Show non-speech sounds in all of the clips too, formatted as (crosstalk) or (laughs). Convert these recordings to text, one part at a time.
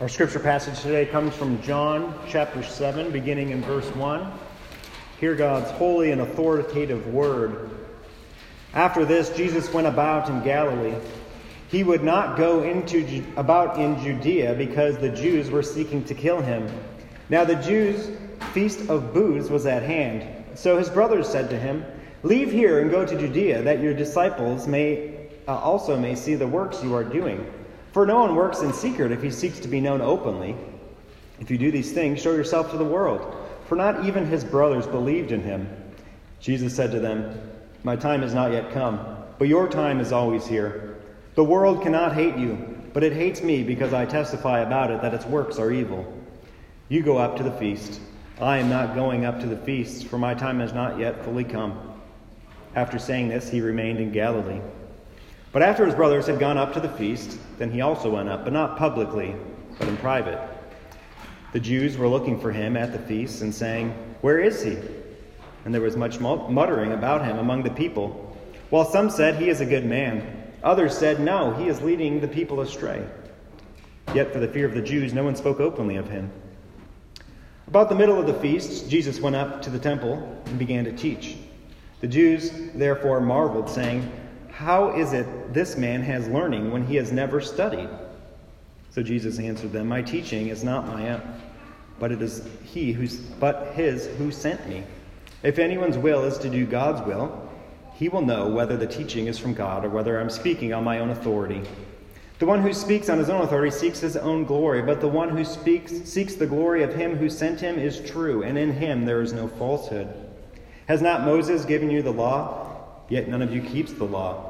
Our scripture passage today comes from John chapter 7, beginning in verse 1. Hear God's holy and authoritative word. After this, Jesus went about in Galilee. He would not go into about in Judea because the Jews were seeking to kill him. Now the Jews' feast of booths was at hand. So his brothers said to him, "Leave here and go to Judea, that your disciples may uh, also may see the works you are doing." For no one works in secret if he seeks to be known openly. If you do these things, show yourself to the world. For not even his brothers believed in him. Jesus said to them, My time has not yet come, but your time is always here. The world cannot hate you, but it hates me because I testify about it that its works are evil. You go up to the feast. I am not going up to the feast, for my time has not yet fully come. After saying this, he remained in Galilee. But after his brothers had gone up to the feast, then he also went up, but not publicly, but in private. The Jews were looking for him at the feast and saying, Where is he? And there was much muttering about him among the people. While some said, He is a good man, others said, No, he is leading the people astray. Yet for the fear of the Jews, no one spoke openly of him. About the middle of the feast, Jesus went up to the temple and began to teach. The Jews therefore marveled, saying, how is it this man has learning when he has never studied? So Jesus answered them, My teaching is not my own, but it is he who's but his who sent me. If anyone's will is to do God's will, he will know whether the teaching is from God or whether I'm speaking on my own authority. The one who speaks on his own authority seeks his own glory, but the one who speaks seeks the glory of him who sent him is true, and in him there is no falsehood. Has not Moses given you the law? Yet none of you keeps the law.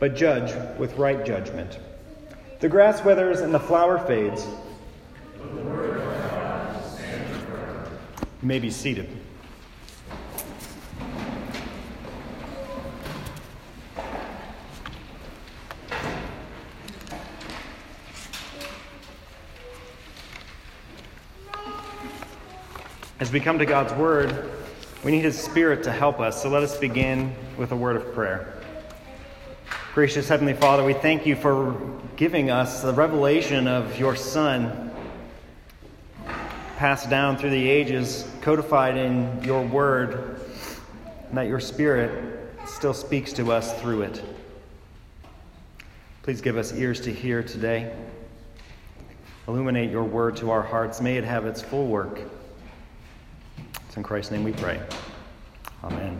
but judge with right judgment. The grass withers and the flower fades. You may be seated. As we come to God's Word, we need His Spirit to help us. So let us begin with a word of prayer. Gracious Heavenly Father, we thank you for giving us the revelation of your Son, passed down through the ages, codified in your word, and that your Spirit still speaks to us through it. Please give us ears to hear today. Illuminate your word to our hearts. May it have its full work. It's in Christ's name we pray. Amen.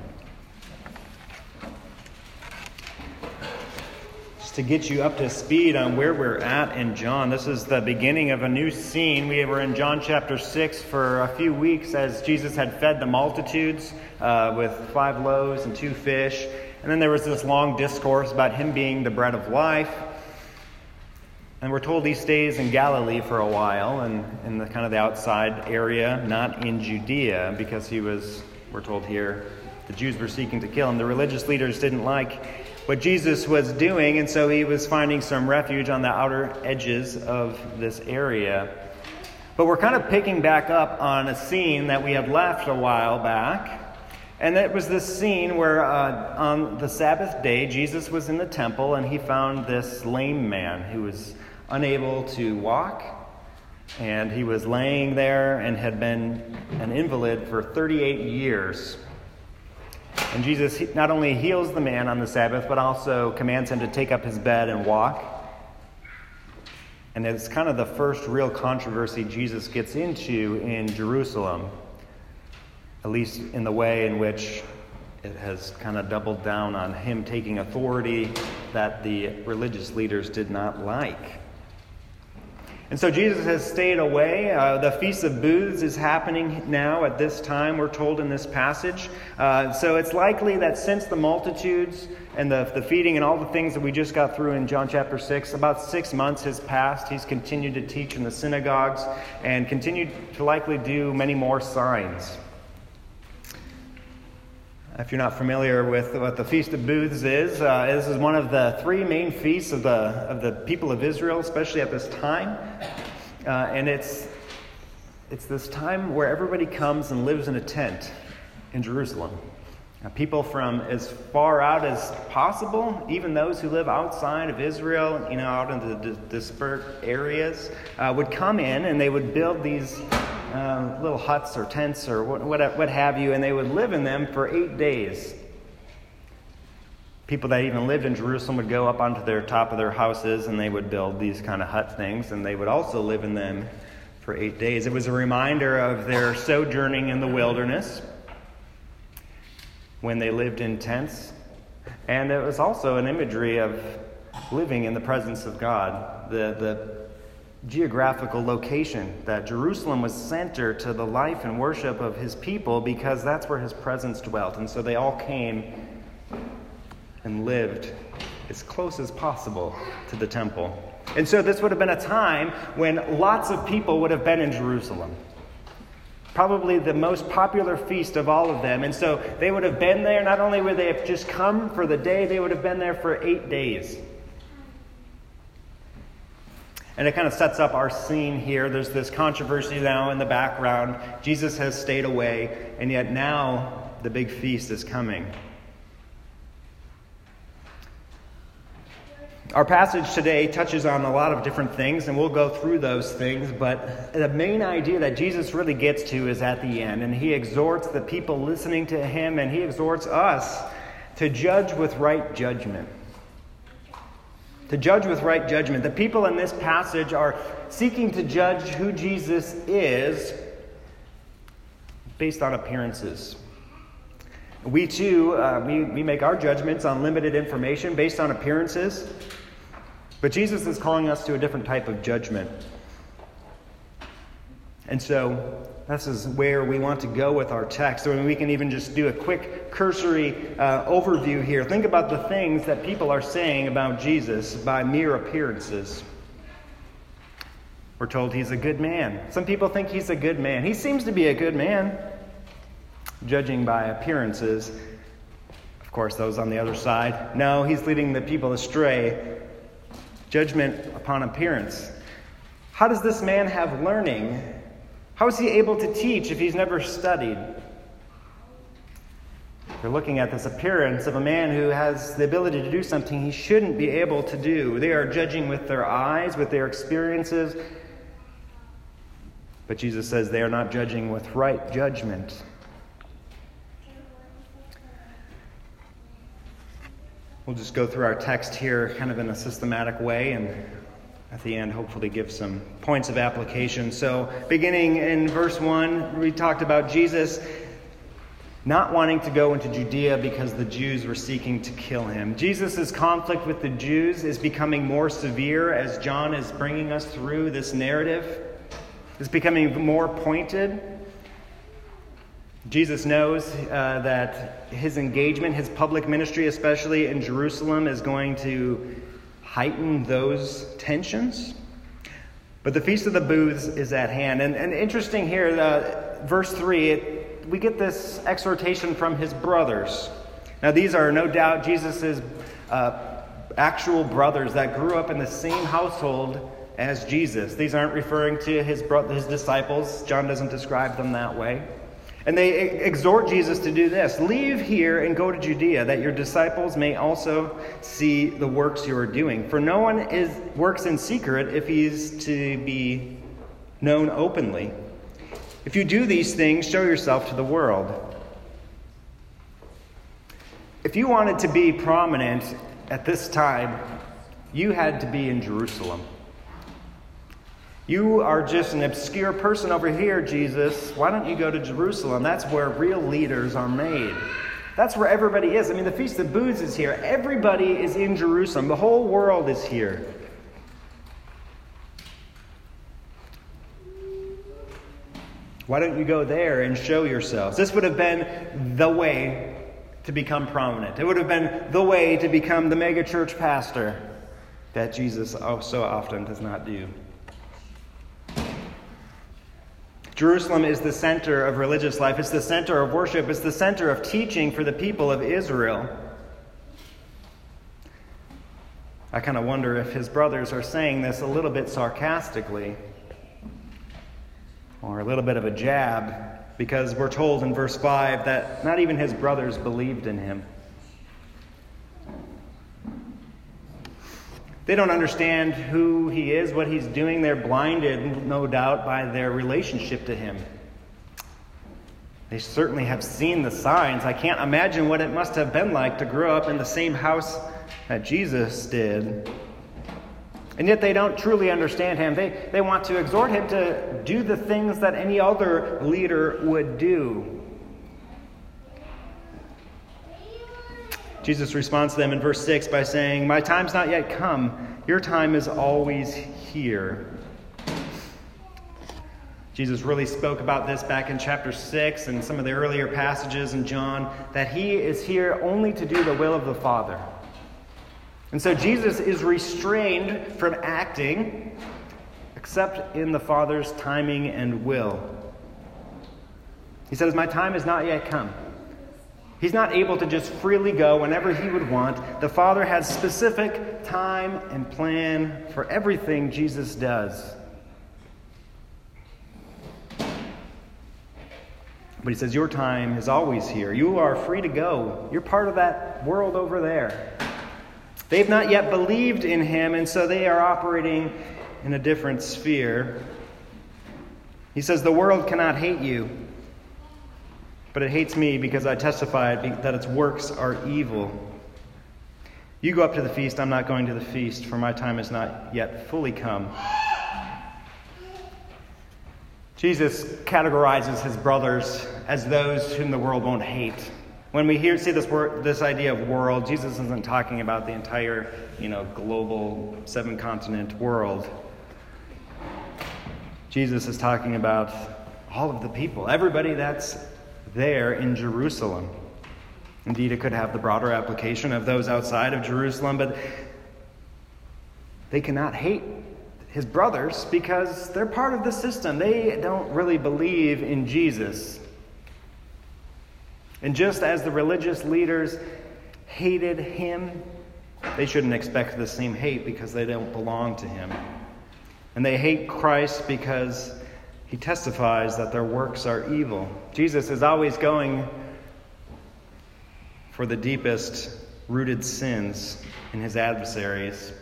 To get you up to speed on where we're at in John. This is the beginning of a new scene. We were in John chapter 6 for a few weeks as Jesus had fed the multitudes uh, with five loaves and two fish. And then there was this long discourse about him being the bread of life. And we're told he stays in Galilee for a while and in the kind of the outside area, not in Judea, because he was, we're told here, the Jews were seeking to kill him. The religious leaders didn't like what Jesus was doing, and so he was finding some refuge on the outer edges of this area. But we're kind of picking back up on a scene that we had left a while back. And it was this scene where uh, on the Sabbath day, Jesus was in the temple and he found this lame man who was unable to walk. And he was laying there and had been an invalid for 38 years. And Jesus not only heals the man on the Sabbath, but also commands him to take up his bed and walk. And it's kind of the first real controversy Jesus gets into in Jerusalem, at least in the way in which it has kind of doubled down on him taking authority that the religious leaders did not like. And so Jesus has stayed away. Uh, the Feast of Booths is happening now at this time, we're told in this passage. Uh, so it's likely that since the multitudes and the, the feeding and all the things that we just got through in John chapter 6, about six months has passed. He's continued to teach in the synagogues and continued to likely do many more signs. If you're not familiar with what the Feast of Booths is, uh, this is one of the three main feasts of the, of the people of Israel, especially at this time. Uh, and it's, it's this time where everybody comes and lives in a tent in Jerusalem. Now, people from as far out as possible, even those who live outside of Israel, you know, out in the dispersed areas, uh, would come in and they would build these uh, little huts or tents or what, what, what have you, and they would live in them for eight days. People that even lived in Jerusalem would go up onto their top of their houses and they would build these kind of hut things, and they would also live in them for eight days. It was a reminder of their sojourning in the wilderness when they lived in tents, and it was also an imagery of living in the presence of God. The, the geographical location, that Jerusalem was center to the life and worship of his people because that's where his presence dwelt. And so they all came and lived as close as possible to the temple. And so this would have been a time when lots of people would have been in Jerusalem. Probably the most popular feast of all of them. And so they would have been there. Not only would they have just come for the day, they would have been there for eight days. And it kind of sets up our scene here. There's this controversy now in the background. Jesus has stayed away, and yet now the big feast is coming. Our passage today touches on a lot of different things, and we'll go through those things, but the main idea that Jesus really gets to is at the end, and he exhorts the people listening to him, and he exhorts us to judge with right judgment to judge with right judgment. The people in this passage are seeking to judge who Jesus is based on appearances. We too, uh, we, we make our judgments on limited information based on appearances, but Jesus is calling us to a different type of judgment. And so this is where we want to go with our text. So we can even just do a quick cursory uh, overview here. Think about the things that people are saying about Jesus by mere appearances. We're told he's a good man. Some people think he's a good man. He seems to be a good man, judging by appearances. Of course, those on the other side, no, he's leading the people astray. Judgment upon appearance. How does this man have learning how is he able to teach if he's never studied? They're looking at this appearance of a man who has the ability to do something he shouldn't be able to do. They are judging with their eyes, with their experiences. But Jesus says they are not judging with right judgment. We'll just go through our text here kind of in a systematic way and at the end, hopefully, give some points of application. So, beginning in verse 1, we talked about Jesus not wanting to go into Judea because the Jews were seeking to kill him. Jesus' conflict with the Jews is becoming more severe as John is bringing us through this narrative. It's becoming more pointed. Jesus knows uh, that his engagement, his public ministry, especially in Jerusalem, is going to heighten those tensions. But the Feast of the Booths is at hand. And, and interesting here, uh, verse 3, it, we get this exhortation from his brothers. Now, these are no doubt Jesus' uh, actual brothers that grew up in the same household as Jesus. These aren't referring to his, bro- his disciples. John doesn't describe them that way. And they exhort Jesus to do this Leave here and go to Judea, that your disciples may also see the works you are doing. For no one is, works in secret if he is to be known openly. If you do these things, show yourself to the world. If you wanted to be prominent at this time, you had to be in Jerusalem. You are just an obscure person over here, Jesus. Why don't you go to Jerusalem? That's where real leaders are made. That's where everybody is. I mean, the Feast of Booths is here. Everybody is in Jerusalem. The whole world is here. Why don't you go there and show yourselves? This would have been the way to become prominent. It would have been the way to become the megachurch pastor that Jesus so often does not do. Jerusalem is the center of religious life, it's the center of worship, it's the center of teaching for the people of Israel. I kind of wonder if his brothers are saying this a little bit sarcastically or a little bit of a jab because we're told in verse 5 that not even his brothers believed in him. They don't understand who he is, what he's doing. They're blinded, no doubt, by their relationship to him. They certainly have seen the signs. I can't imagine what it must have been like to grow up in the same house that Jesus did. And yet they don't truly understand him. They, they want to exhort him to do the things that any other leader would do. Jesus responds to them in verse 6 by saying, My time's not yet come. Your time is always here. Jesus really spoke about this back in chapter 6 and some of the earlier passages in John that he is here only to do the will of the Father. And so Jesus is restrained from acting except in the Father's timing and will. He says, My time has not yet come. He's not able to just freely go whenever he would want. The Father has specific time and plan for everything Jesus does. But he says, Your time is always here. You are free to go. You're part of that world over there. They've not yet believed in him, and so they are operating in a different sphere. He says, The world cannot hate you but it hates me because I testify that its works are evil. You go up to the feast, I'm not going to the feast, for my time has not yet fully come. Jesus categorizes his brothers as those whom the world won't hate. When we hear, see this, word, this idea of world, Jesus isn't talking about the entire you know, global seven continent world. Jesus is talking about all of the people, everybody that's there in Jerusalem. Indeed, it could have the broader application of those outside of Jerusalem, but they cannot hate his brothers because they're part of the system. They don't really believe in Jesus. And just as the religious leaders hated him, they shouldn't expect the same hate because they don't belong to him. And they hate Christ because he testifies that their works are evil. Jesus is always going for the deepest rooted sins in his adversaries,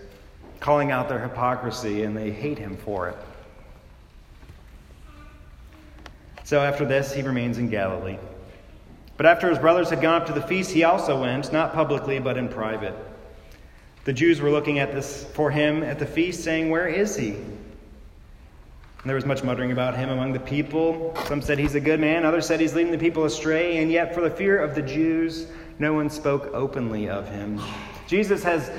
calling out their hypocrisy, and they hate him for it. So after this, he remains in Galilee. But after his brothers had gone up to the feast, he also went, not publicly, but in private. The Jews were looking at this for him at the feast, saying, Where is he? There was much muttering about him among the people. Some said he's a good man, others said he's leading the people astray, and yet, for the fear of the Jews, no one spoke openly of him. Jesus has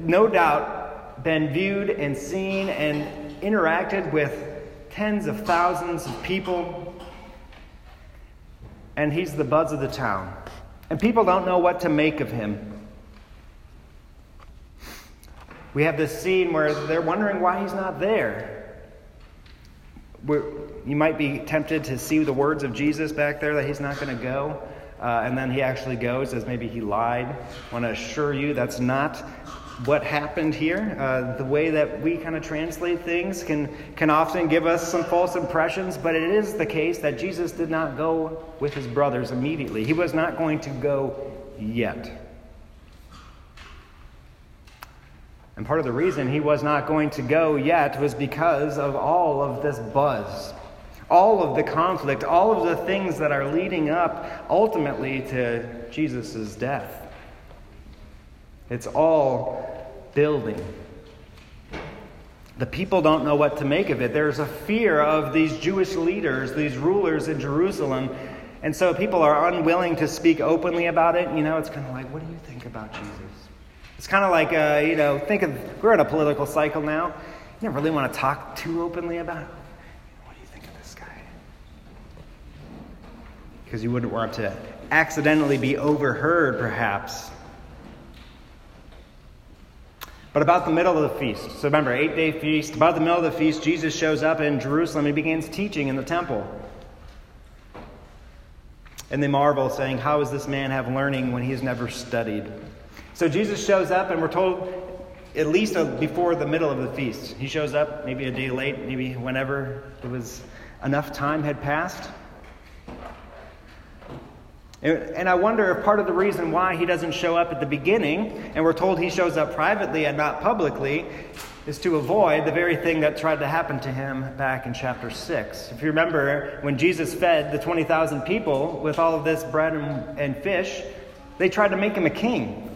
no doubt been viewed and seen and interacted with tens of thousands of people, and he's the buzz of the town. And people don't know what to make of him. We have this scene where they're wondering why he's not there. We're, you might be tempted to see the words of Jesus back there that he's not going to go. Uh, and then he actually goes as maybe he lied. I want to assure you that's not what happened here. Uh, the way that we kind of translate things can, can often give us some false impressions, but it is the case that Jesus did not go with his brothers immediately. He was not going to go yet. And part of the reason he was not going to go yet was because of all of this buzz, all of the conflict, all of the things that are leading up ultimately to Jesus' death. It's all building. The people don't know what to make of it. There's a fear of these Jewish leaders, these rulers in Jerusalem. And so people are unwilling to speak openly about it. You know, it's kind of like, what do you think about Jesus? It's kind of like, uh, you know, think of, we're in a political cycle now. You don't really want to talk too openly about it. What do you think of this guy? because you wouldn't want to accidentally be overheard, perhaps. But about the middle of the feast, so remember, eight day feast, about the middle of the feast, Jesus shows up in Jerusalem and begins teaching in the temple. And they marvel, saying, How does this man have learning when he has never studied? So Jesus shows up, and we're told at least before the middle of the feast. He shows up maybe a day late, maybe whenever it was enough time had passed. And I wonder if part of the reason why he doesn't show up at the beginning, and we're told he shows up privately and not publicly, is to avoid the very thing that tried to happen to him back in chapter 6. If you remember, when Jesus fed the 20,000 people with all of this bread and, and fish, they tried to make him a king.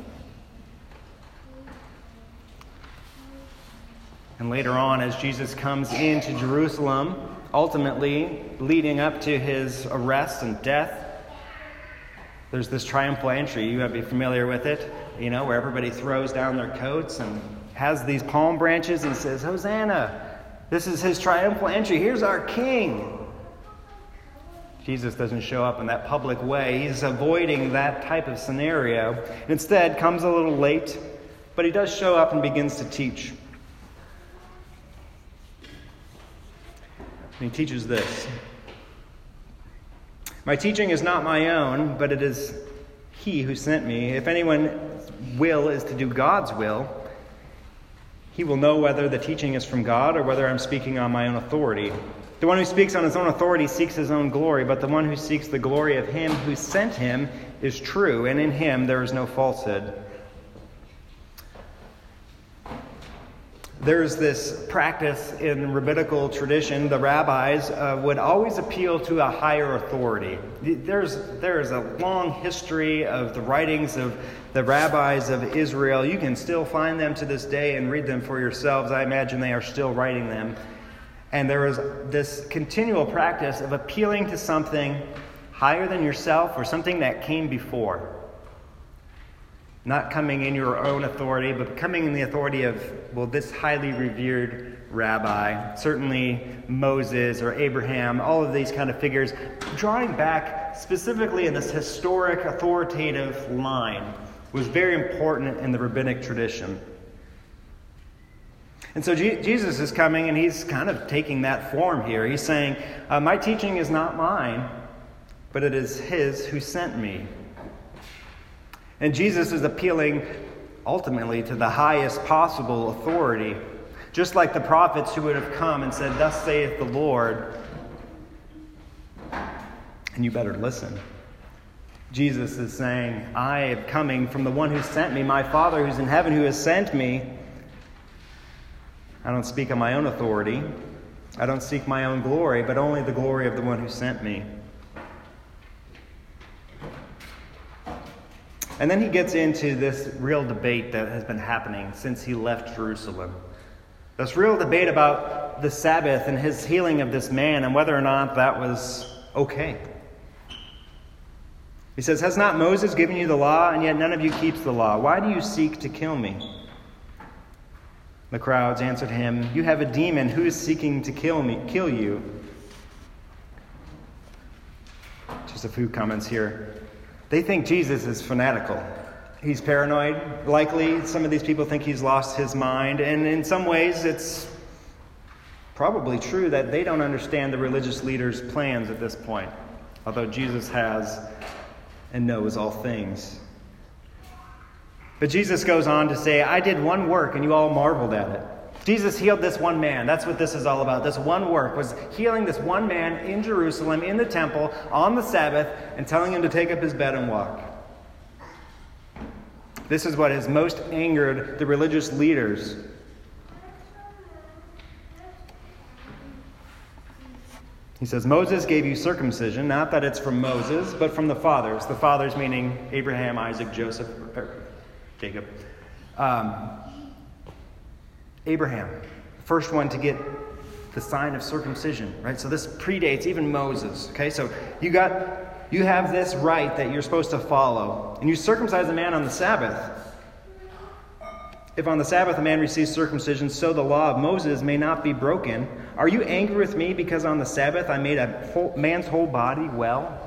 And later on, as Jesus comes into Jerusalem, ultimately leading up to his arrest and death, there's this triumphal entry. You might be familiar with it, you know, where everybody throws down their coats and has these palm branches and says, Hosanna! This is his triumphal entry. Here's our king. Jesus doesn't show up in that public way. He's avoiding that type of scenario. Instead, comes a little late, but he does show up and begins to teach. And he teaches this My teaching is not my own, but it is he who sent me. If anyone's will is to do God's will, he will know whether the teaching is from God or whether I'm speaking on my own authority. The one who speaks on his own authority seeks his own glory, but the one who seeks the glory of him who sent him is true, and in him there is no falsehood. There's this practice in rabbinical tradition, the rabbis uh, would always appeal to a higher authority. There's, there's a long history of the writings of the rabbis of Israel. You can still find them to this day and read them for yourselves. I imagine they are still writing them. And there is this continual practice of appealing to something higher than yourself or something that came before. Not coming in your own authority, but coming in the authority of, well, this highly revered rabbi, certainly Moses or Abraham, all of these kind of figures, drawing back specifically in this historic authoritative line was very important in the rabbinic tradition. And so Jesus is coming and he's kind of taking that form here. He's saying, uh, My teaching is not mine, but it is his who sent me. And Jesus is appealing ultimately to the highest possible authority. Just like the prophets who would have come and said, Thus saith the Lord. And you better listen. Jesus is saying, I am coming from the one who sent me, my Father who's in heaven who has sent me. I don't speak on my own authority. I don't seek my own glory, but only the glory of the one who sent me. And then he gets into this real debate that has been happening since he left Jerusalem. This real debate about the Sabbath and his healing of this man and whether or not that was okay. He says, Has not Moses given you the law, and yet none of you keeps the law? Why do you seek to kill me? The crowds answered him, You have a demon. Who is seeking to kill me, kill you? Just a few comments here. They think Jesus is fanatical. He's paranoid. Likely, some of these people think he's lost his mind. And in some ways, it's probably true that they don't understand the religious leaders' plans at this point, although Jesus has and knows all things. But Jesus goes on to say, I did one work and you all marveled at it. Jesus healed this one man. That's what this is all about. This one work was healing this one man in Jerusalem, in the temple, on the Sabbath, and telling him to take up his bed and walk. This is what has most angered the religious leaders He says, Moses gave you circumcision, not that it's from Moses, but from the fathers. The fathers meaning Abraham, Isaac, Joseph, Jacob. Um, Abraham, the first one to get the sign of circumcision, right? So this predates even Moses. Okay, so you got you have this right that you're supposed to follow, and you circumcise a man on the Sabbath. If on the Sabbath a man receives circumcision, so the law of Moses may not be broken. Are you angry with me because on the Sabbath I made a whole, man's whole body well?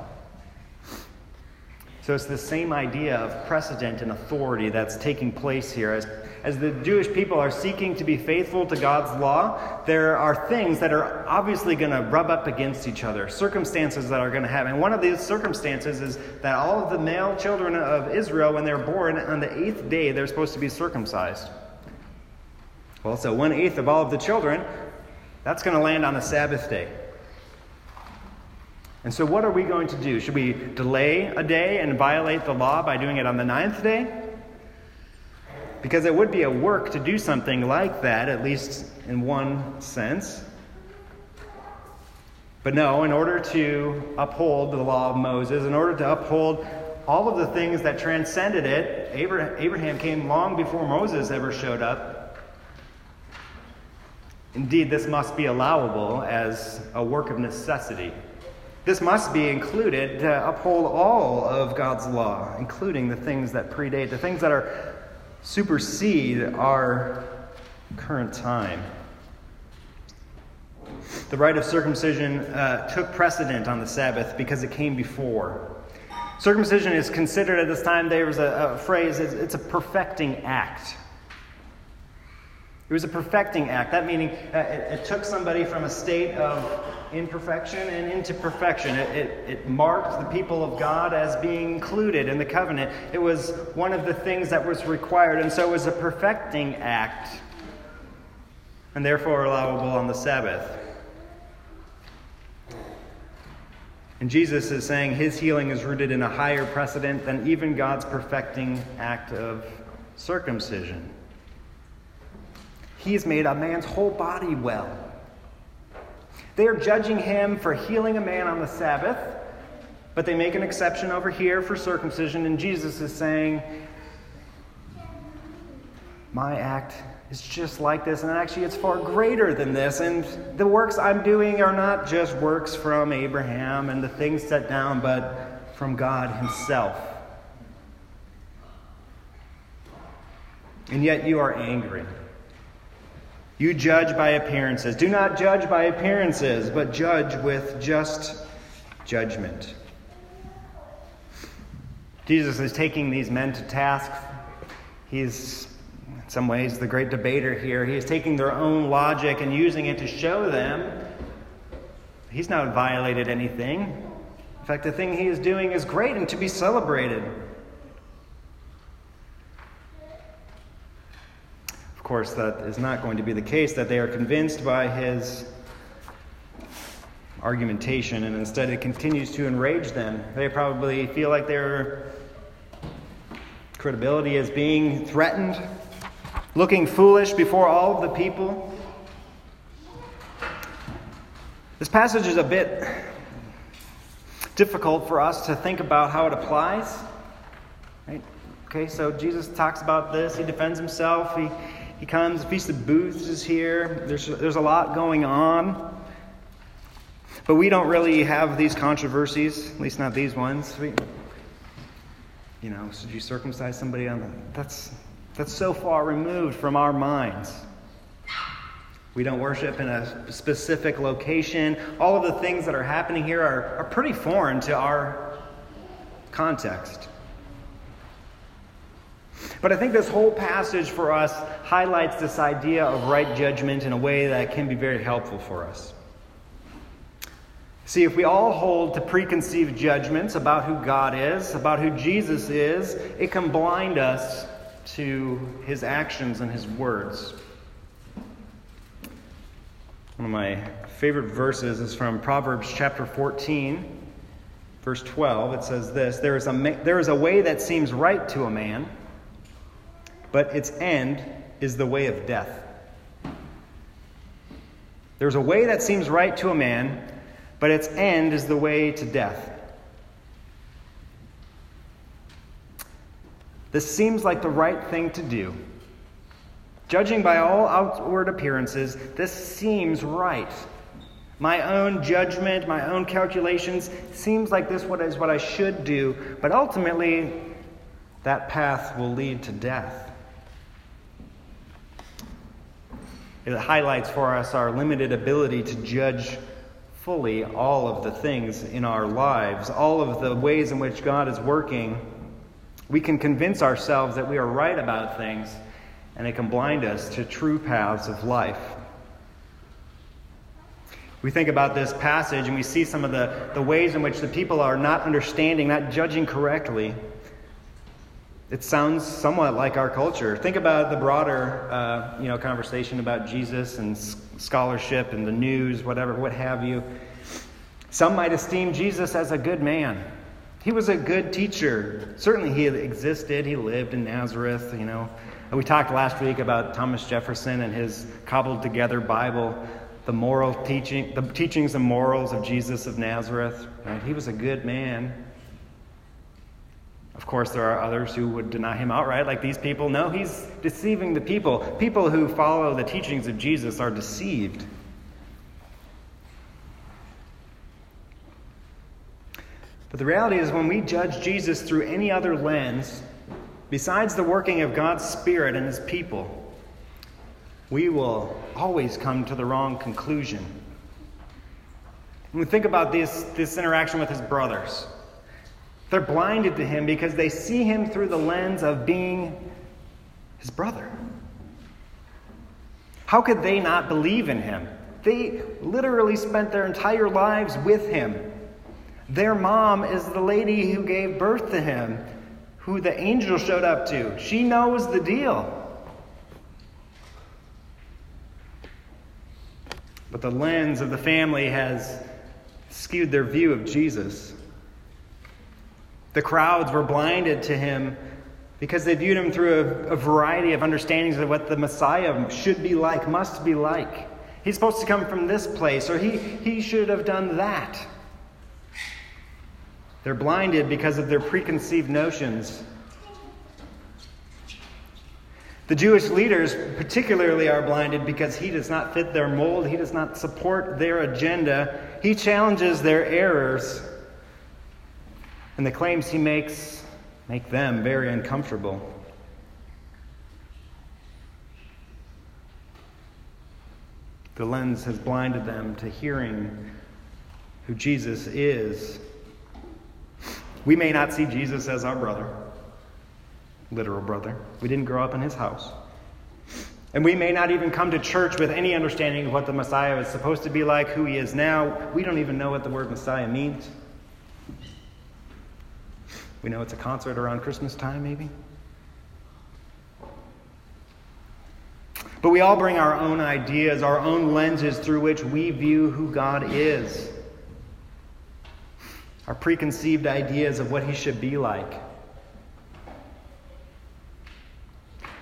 So it's the same idea of precedent and authority that's taking place here. As, as the Jewish people are seeking to be faithful to God's law, there are things that are obviously going to rub up against each other, circumstances that are going to happen. And one of these circumstances is that all of the male children of Israel, when they're born on the eighth day, they're supposed to be circumcised. Well, so one eighth of all of the children, that's going to land on the Sabbath day. And so, what are we going to do? Should we delay a day and violate the law by doing it on the ninth day? Because it would be a work to do something like that, at least in one sense. But no, in order to uphold the law of Moses, in order to uphold all of the things that transcended it, Abraham came long before Moses ever showed up. Indeed, this must be allowable as a work of necessity. This must be included to uphold all of God's law, including the things that predate, the things that are supersede our current time. The rite of circumcision uh, took precedent on the Sabbath because it came before. Circumcision is considered at this time, there was a, a phrase, it's, it's a perfecting act. It was a perfecting act. That meaning uh, it, it, took somebody from a state of imperfection and into perfection. It, it, it, marked the people of God as being included in the covenant. It was one of the things that was required, and so it was a perfecting act, and therefore allowable on the Sabbath. And Jesus is saying his healing is rooted in a higher precedent than even God's perfecting act of circumcision. He's made a man's whole body well. They are judging him for healing a man on the Sabbath, but they make an exception over here for circumcision, and Jesus is saying, My act is just like this, and actually it's far greater than this. And the works I'm doing are not just works from Abraham and the things set down, but from God Himself. And yet you are angry. You judge by appearances. Do not judge by appearances, but judge with just judgment. Jesus is taking these men to task. He's, in some ways, the great debater here. He is taking their own logic and using it to show them he's not violated anything. In fact, the thing he is doing is great and to be celebrated. Course, that is not going to be the case, that they are convinced by his argumentation, and instead it continues to enrage them. They probably feel like their credibility is being threatened, looking foolish before all of the people. This passage is a bit difficult for us to think about how it applies. Right? Okay, so Jesus talks about this. He defends himself. He, he comes, the Feast of Booths is here. There's, there's a lot going on. But we don't really have these controversies, at least not these ones. We, you know, should you circumcise somebody on the, that's that's so far removed from our minds. We don't worship in a specific location. All of the things that are happening here are, are pretty foreign to our context. But I think this whole passage for us highlights this idea of right judgment in a way that can be very helpful for us. See, if we all hold to preconceived judgments about who God is, about who Jesus is, it can blind us to his actions and his words. One of my favorite verses is from Proverbs chapter 14, verse 12. It says this There is a, there is a way that seems right to a man but its end is the way of death. There's a way that seems right to a man, but its end is the way to death. This seems like the right thing to do. Judging by all outward appearances, this seems right. My own judgment, my own calculations seems like this is what I should do, but ultimately that path will lead to death. It highlights for us our limited ability to judge fully all of the things in our lives, all of the ways in which God is working, we can convince ourselves that we are right about things, and it can blind us to true paths of life. We think about this passage and we see some of the, the ways in which the people are not understanding, not judging correctly. It sounds somewhat like our culture. Think about the broader, uh, you know, conversation about Jesus and scholarship and the news, whatever, what have you. Some might esteem Jesus as a good man. He was a good teacher. Certainly, he existed. He lived in Nazareth. You know, we talked last week about Thomas Jefferson and his cobbled together Bible, the moral teaching, the teachings and morals of Jesus of Nazareth. Right? He was a good man. Of course, there are others who would deny him outright, like these people. No, he's deceiving the people. People who follow the teachings of Jesus are deceived. But the reality is, when we judge Jesus through any other lens, besides the working of God's Spirit and His people, we will always come to the wrong conclusion. When we think about this, this interaction with his brothers, they're blinded to him because they see him through the lens of being his brother. How could they not believe in him? They literally spent their entire lives with him. Their mom is the lady who gave birth to him, who the angel showed up to. She knows the deal. But the lens of the family has skewed their view of Jesus. The crowds were blinded to him because they viewed him through a, a, variety of understandings of what the Messiah should be like, must be like. He's supposed to come from this place, or he, he should have done that. They're blinded because of their preconceived notions. The Jewish leaders, particularly, are blinded because he does not fit their mold. He does not support their agenda. He challenges their errors and the claims he makes make them very uncomfortable. The lens has blinded them to hearing who Jesus is. We may not see Jesus as our brother, literal brother. We didn't grow up in his house. And we may not even come to church with any understanding of what the Messiah is supposed to be like, who he is now. We don't even know what the word Messiah means. We know it's a concert around Christmas time, maybe. But we all bring our own ideas, our own lenses through which we view who God is. Our preconceived ideas of what He should be like.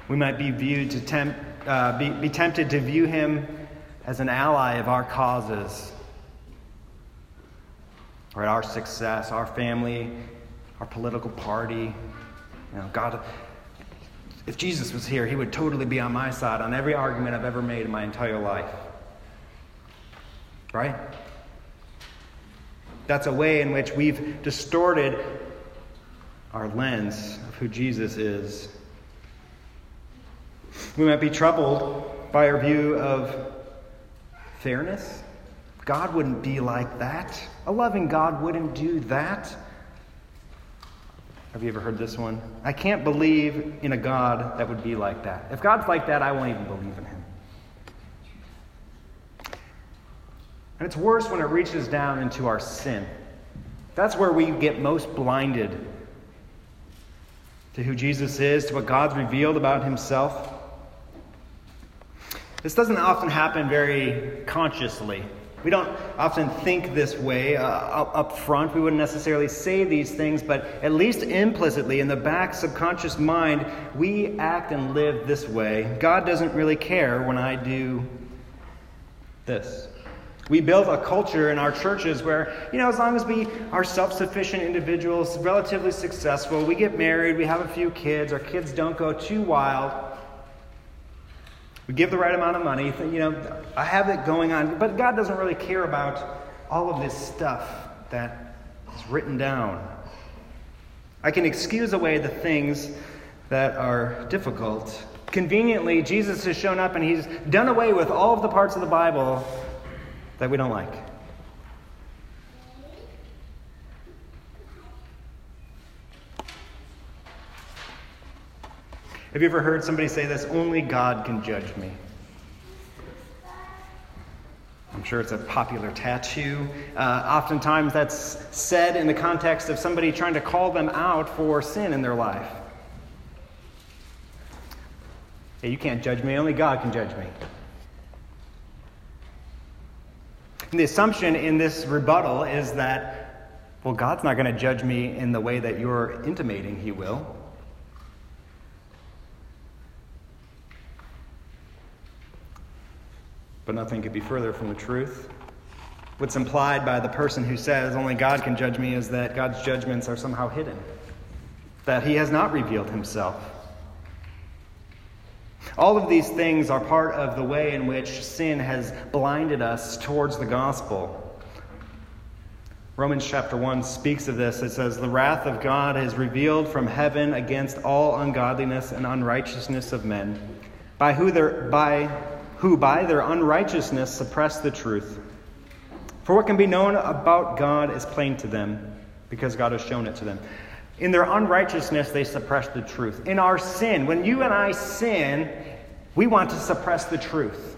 We might be viewed to tempt, uh, be, be tempted to view Him as an ally of our causes, or our success, our family our political party. You know, God, if Jesus was here, he would totally be on my side on every argument I've ever made in my entire life. Right? That's a way in which we've distorted our lens of who Jesus is. We might be troubled by our view of fairness. God wouldn't be like that. A loving God wouldn't do that. Have you ever heard this one? I can't believe in a God that would be like that. If God's like that, I won't even believe in him. And it's worse when it reaches down into our sin. That's where we get most blinded to who Jesus is, to what God's revealed about himself. This doesn't often happen very consciously. We don't often think this way uh, up front. We wouldn't necessarily say these things, but at least implicitly, in the back subconscious mind, we act and live this way. God doesn't really care when I do this. We build a culture in our churches where, you know, as long as we are self sufficient individuals, relatively successful, we get married, we have a few kids, our kids don't go too wild, we give the right amount of money. You know, I have it going on. But God doesn't really care about all of this stuff that is written down. I can excuse away the things that are difficult. Conveniently, Jesus has shown up and he's done away with all of the parts of the Bible that we don't like. Have you ever heard somebody say this? Only God can judge me. I'm sure it's a popular tattoo. Uh, oftentimes, that's said in the context of somebody trying to call them out for sin in their life. Hey, you can't judge me, only God can judge me. And the assumption in this rebuttal is that, well, God's not going to judge me in the way that you're intimating He will. But nothing could be further from the truth. What's implied by the person who says, only God can judge me, is that God's judgments are somehow hidden, that He has not revealed Himself. All of these things are part of the way in which sin has blinded us towards the gospel. Romans chapter 1 speaks of this. It says, The wrath of God is revealed from heaven against all ungodliness and unrighteousness of men, by who, by who by their unrighteousness suppress the truth. For what can be known about God is plain to them, because God has shown it to them. In their unrighteousness, they suppress the truth. In our sin, when you and I sin, we want to suppress the truth.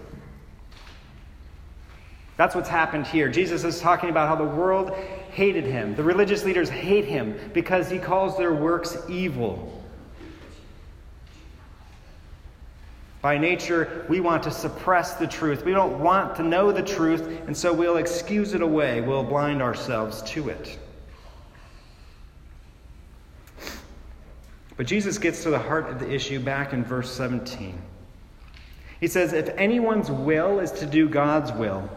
That's what's happened here. Jesus is talking about how the world hated him. The religious leaders hate him because he calls their works evil. By nature, we want to suppress the truth. We don't want to know the truth, and so we'll excuse it away. We'll blind ourselves to it. But Jesus gets to the heart of the issue back in verse 17. He says, If anyone's will is to do God's will,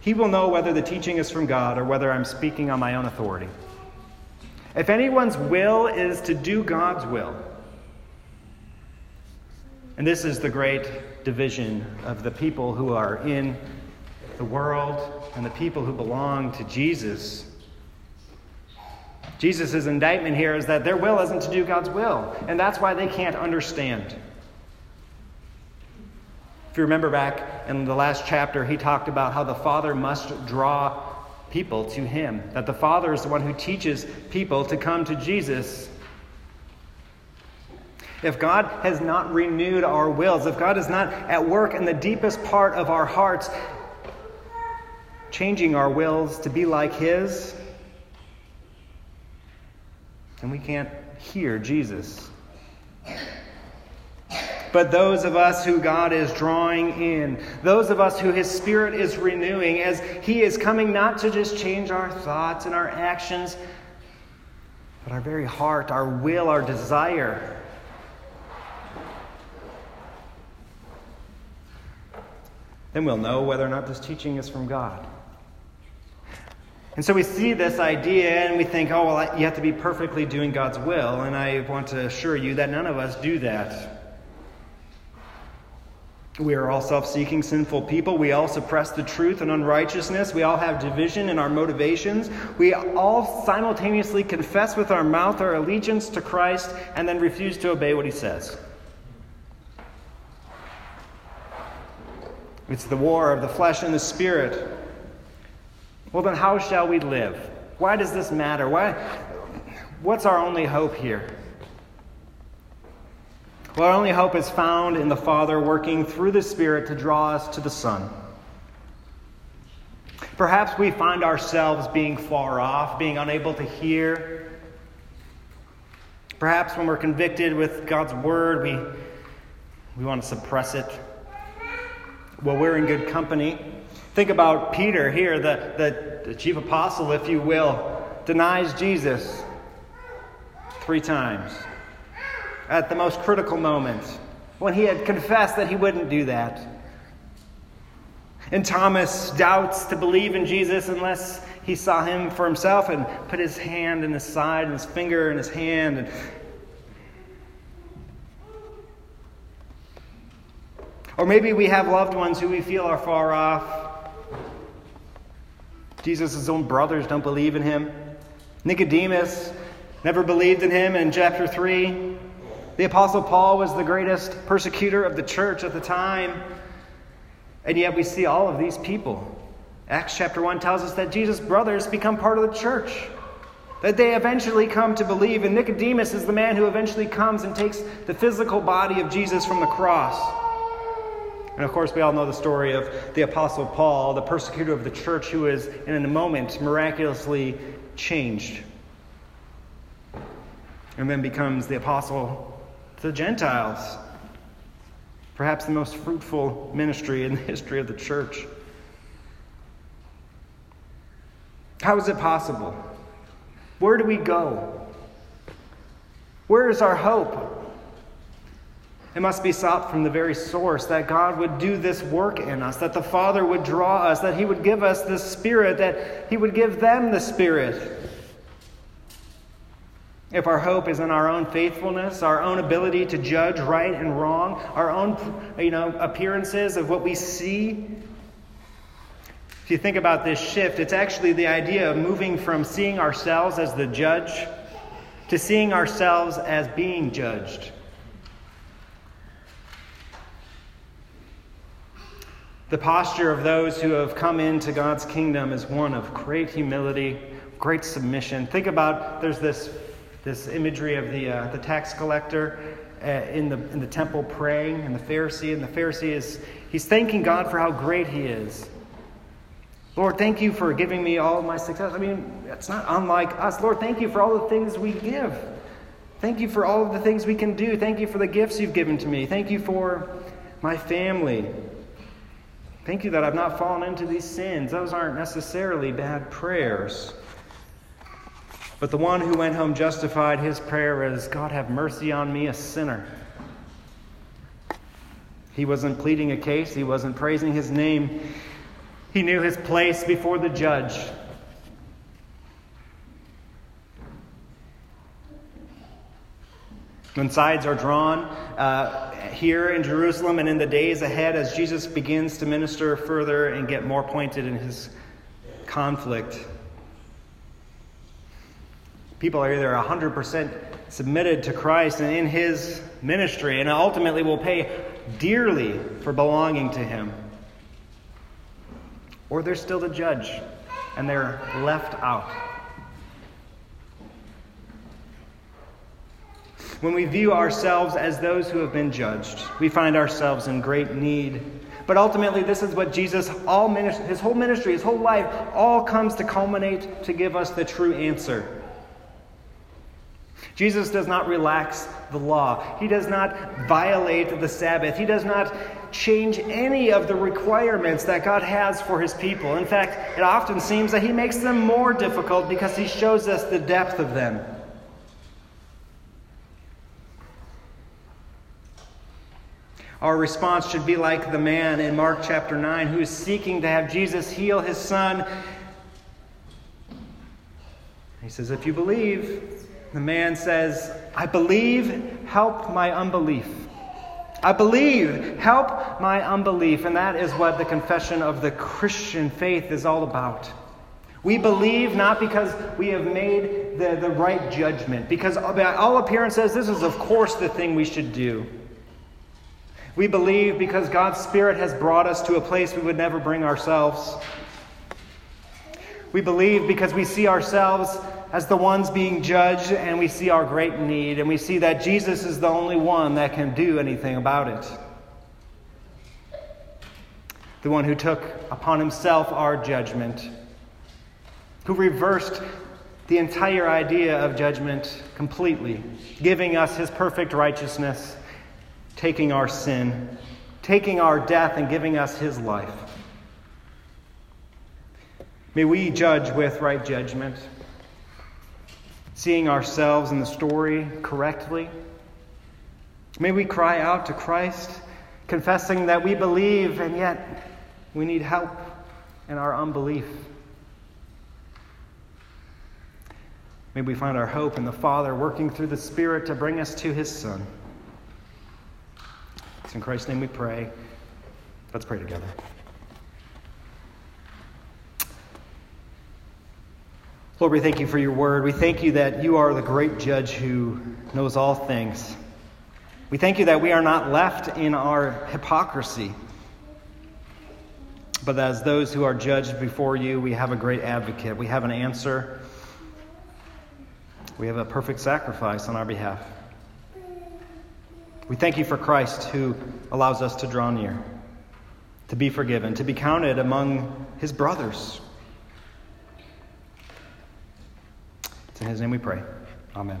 he will know whether the teaching is from God or whether I'm speaking on my own authority. If anyone's will is to do God's will, and this is the great division of the people who are in the world and the people who belong to Jesus. Jesus' indictment here is that their will isn't to do God's will, and that's why they can't understand. If you remember back in the last chapter, he talked about how the Father must draw people to him, that the Father is the one who teaches people to come to Jesus if God has not renewed our wills, if God is not at work in the deepest part of our hearts, changing our wills to be like His, then we can't hear Jesus. But those of us who God is drawing in, those of us who His Spirit is renewing, as He is coming not to just change our thoughts and our actions, but our very heart, our will, our desire. Then we'll know whether or not this teaching is from God. And so we see this idea and we think, oh, well, you have to be perfectly doing God's will. And I want to assure you that none of us do that. We are all self seeking, sinful people. We all suppress the truth and unrighteousness. We all have division in our motivations. We all simultaneously confess with our mouth our allegiance to Christ and then refuse to obey what he says. It's the war of the flesh and the spirit. Well, then, how shall we live? Why does this matter? Why, what's our only hope here? Well, our only hope is found in the Father working through the Spirit to draw us to the Son. Perhaps we find ourselves being far off, being unable to hear. Perhaps when we're convicted with God's Word, we, we want to suppress it well, we're in good company. Think about Peter here, the, the, the chief apostle, if you will, denies Jesus three times at the most critical moment when he had confessed that he wouldn't do that. And Thomas doubts to believe in Jesus unless he saw him for himself and put his hand in his side and his finger in his hand and Or maybe we have loved ones who we feel are far off. Jesus' own brothers don't believe in him. Nicodemus never believed in him in chapter 3. The Apostle Paul was the greatest persecutor of the church at the time. And yet we see all of these people. Acts chapter 1 tells us that Jesus' brothers become part of the church, That they eventually come to believe. And Nicodemus is the man who eventually comes and takes the physical body of Jesus from the cross. And of course, we all know the story of the Apostle Paul, the persecutor of the church, who is in a moment miraculously changed and then becomes the apostle to the Gentiles. Perhaps the most fruitful ministry in the (laughs) history of the church. How is it possible? Where do we go? Where is our hope? It must be sought from the very source that God would do this work in us, that the Father would draw us, that He would give us the Spirit, that He would give them the Spirit. If our hope is in our own faithfulness, our own ability to judge right and wrong, our own you know, appearances of what we see, if you think about this shift, it's actually the idea of moving from seeing ourselves as the judge to seeing ourselves as being judged. The posture of those who have come into God's kingdom is one of great humility, great submission. Think about there's this, this imagery of the, uh, the tax collector uh, in, the, in the temple praying, and the Pharisee, and the Pharisee is he's thanking God for how great he is. Lord, thank you for giving me all my success. I mean, it's not unlike us. Lord, thank you for all the things we give. Thank you for all of the things we can do. Thank you for the gifts you've given to me. Thank you for my family. Thank you that I've not fallen into these sins. Those aren't necessarily bad prayers. But the one who went home justified, his prayer is God, have mercy on me, a sinner. He wasn't pleading a case, he wasn't praising his name. He knew his place before the judge. When sides are drawn uh, here in Jerusalem and in the days ahead, as Jesus begins to minister further and get more pointed in his conflict, people are either 100% submitted to Christ and in his ministry and ultimately will pay dearly for belonging to him or they're still the judge and they're left out. When we view ourselves as those who have been judged, we find ourselves in great need. But ultimately, this is what Jesus, all ministry, his whole ministry, his whole life, all comes to culminate to give us the true answer. Jesus does not relax the law. He does not violate the Sabbath. He does not change any of the requirements that God has for his people. In fact, it often seems that he makes them more difficult because he shows us the depth of them. Our response should be like the man in Mark chapter 9 who is seeking to have Jesus heal his son. He says, If you believe, the man says, I believe, help my unbelief. I believe. Help my unbelief. And that is what the confession of the Christian faith is all about. We believe not because we have made the, the right judgment, because by all appearances, this is, of course, the thing we should do. We believe because God's Spirit has brought us to a place we would never bring ourselves. We believe because we see ourselves as the ones being judged and we see our great need and we see that Jesus is the only one that can do anything about it. The one who took upon himself our judgment, who reversed the entire idea of judgment completely, giving us his perfect righteousness, taking our sin, taking our death, and giving us his life. May we judge with right judgment seeing ourselves in the story correctly. May we cry out to Christ, confessing that we believe and yet we need help in our unbelief. May we find our hope in the Father working through the Spirit to bring us to His Son. In Christ's name we pray. Let's pray together. Lord, we thank you for your word. We thank you that you are the great judge who knows all things. We thank you that we are not left in our hypocrisy, but as those who are judged before you, we have a great advocate. We have an answer. We have a perfect sacrifice on our behalf. We thank you for Christ who allows us to draw near, to be forgiven, to be counted among his brothers. It's in his name we pray. Amen.